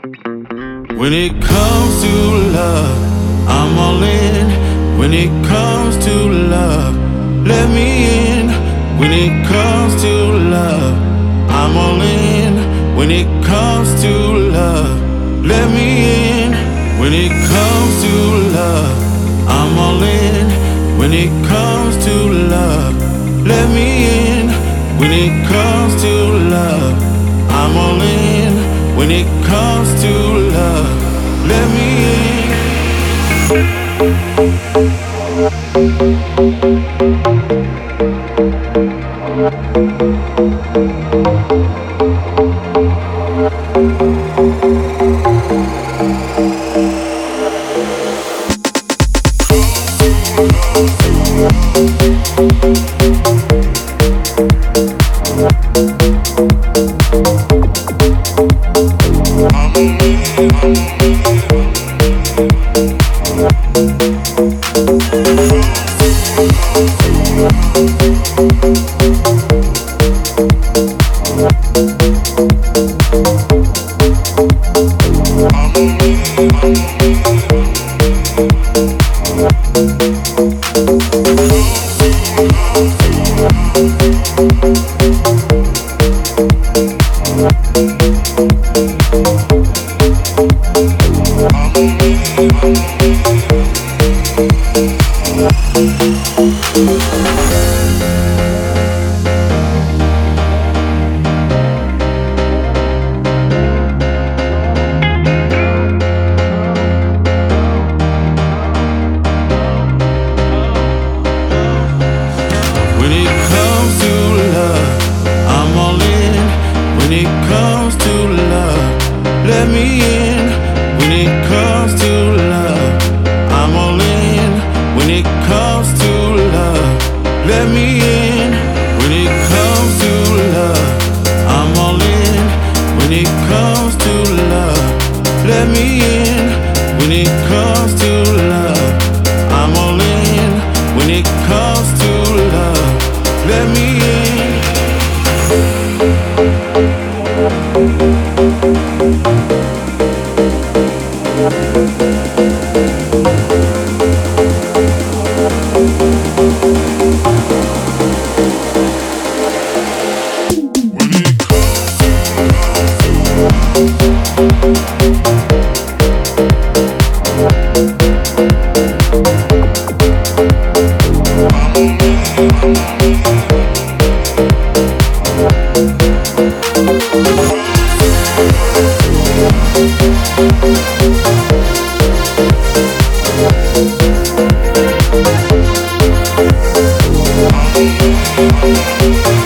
When it comes to love, I'm all in. When it comes to love, let me in. When it comes to love, I'm all in. When it comes to love, let me in. When it comes to love, I'm all in. When it comes to love, let me in. When it When me in. When it comes to love, I'm all in. When it comes to love, let me in. When it comes to love, I'm all in. When it comes to love, let me in. Thank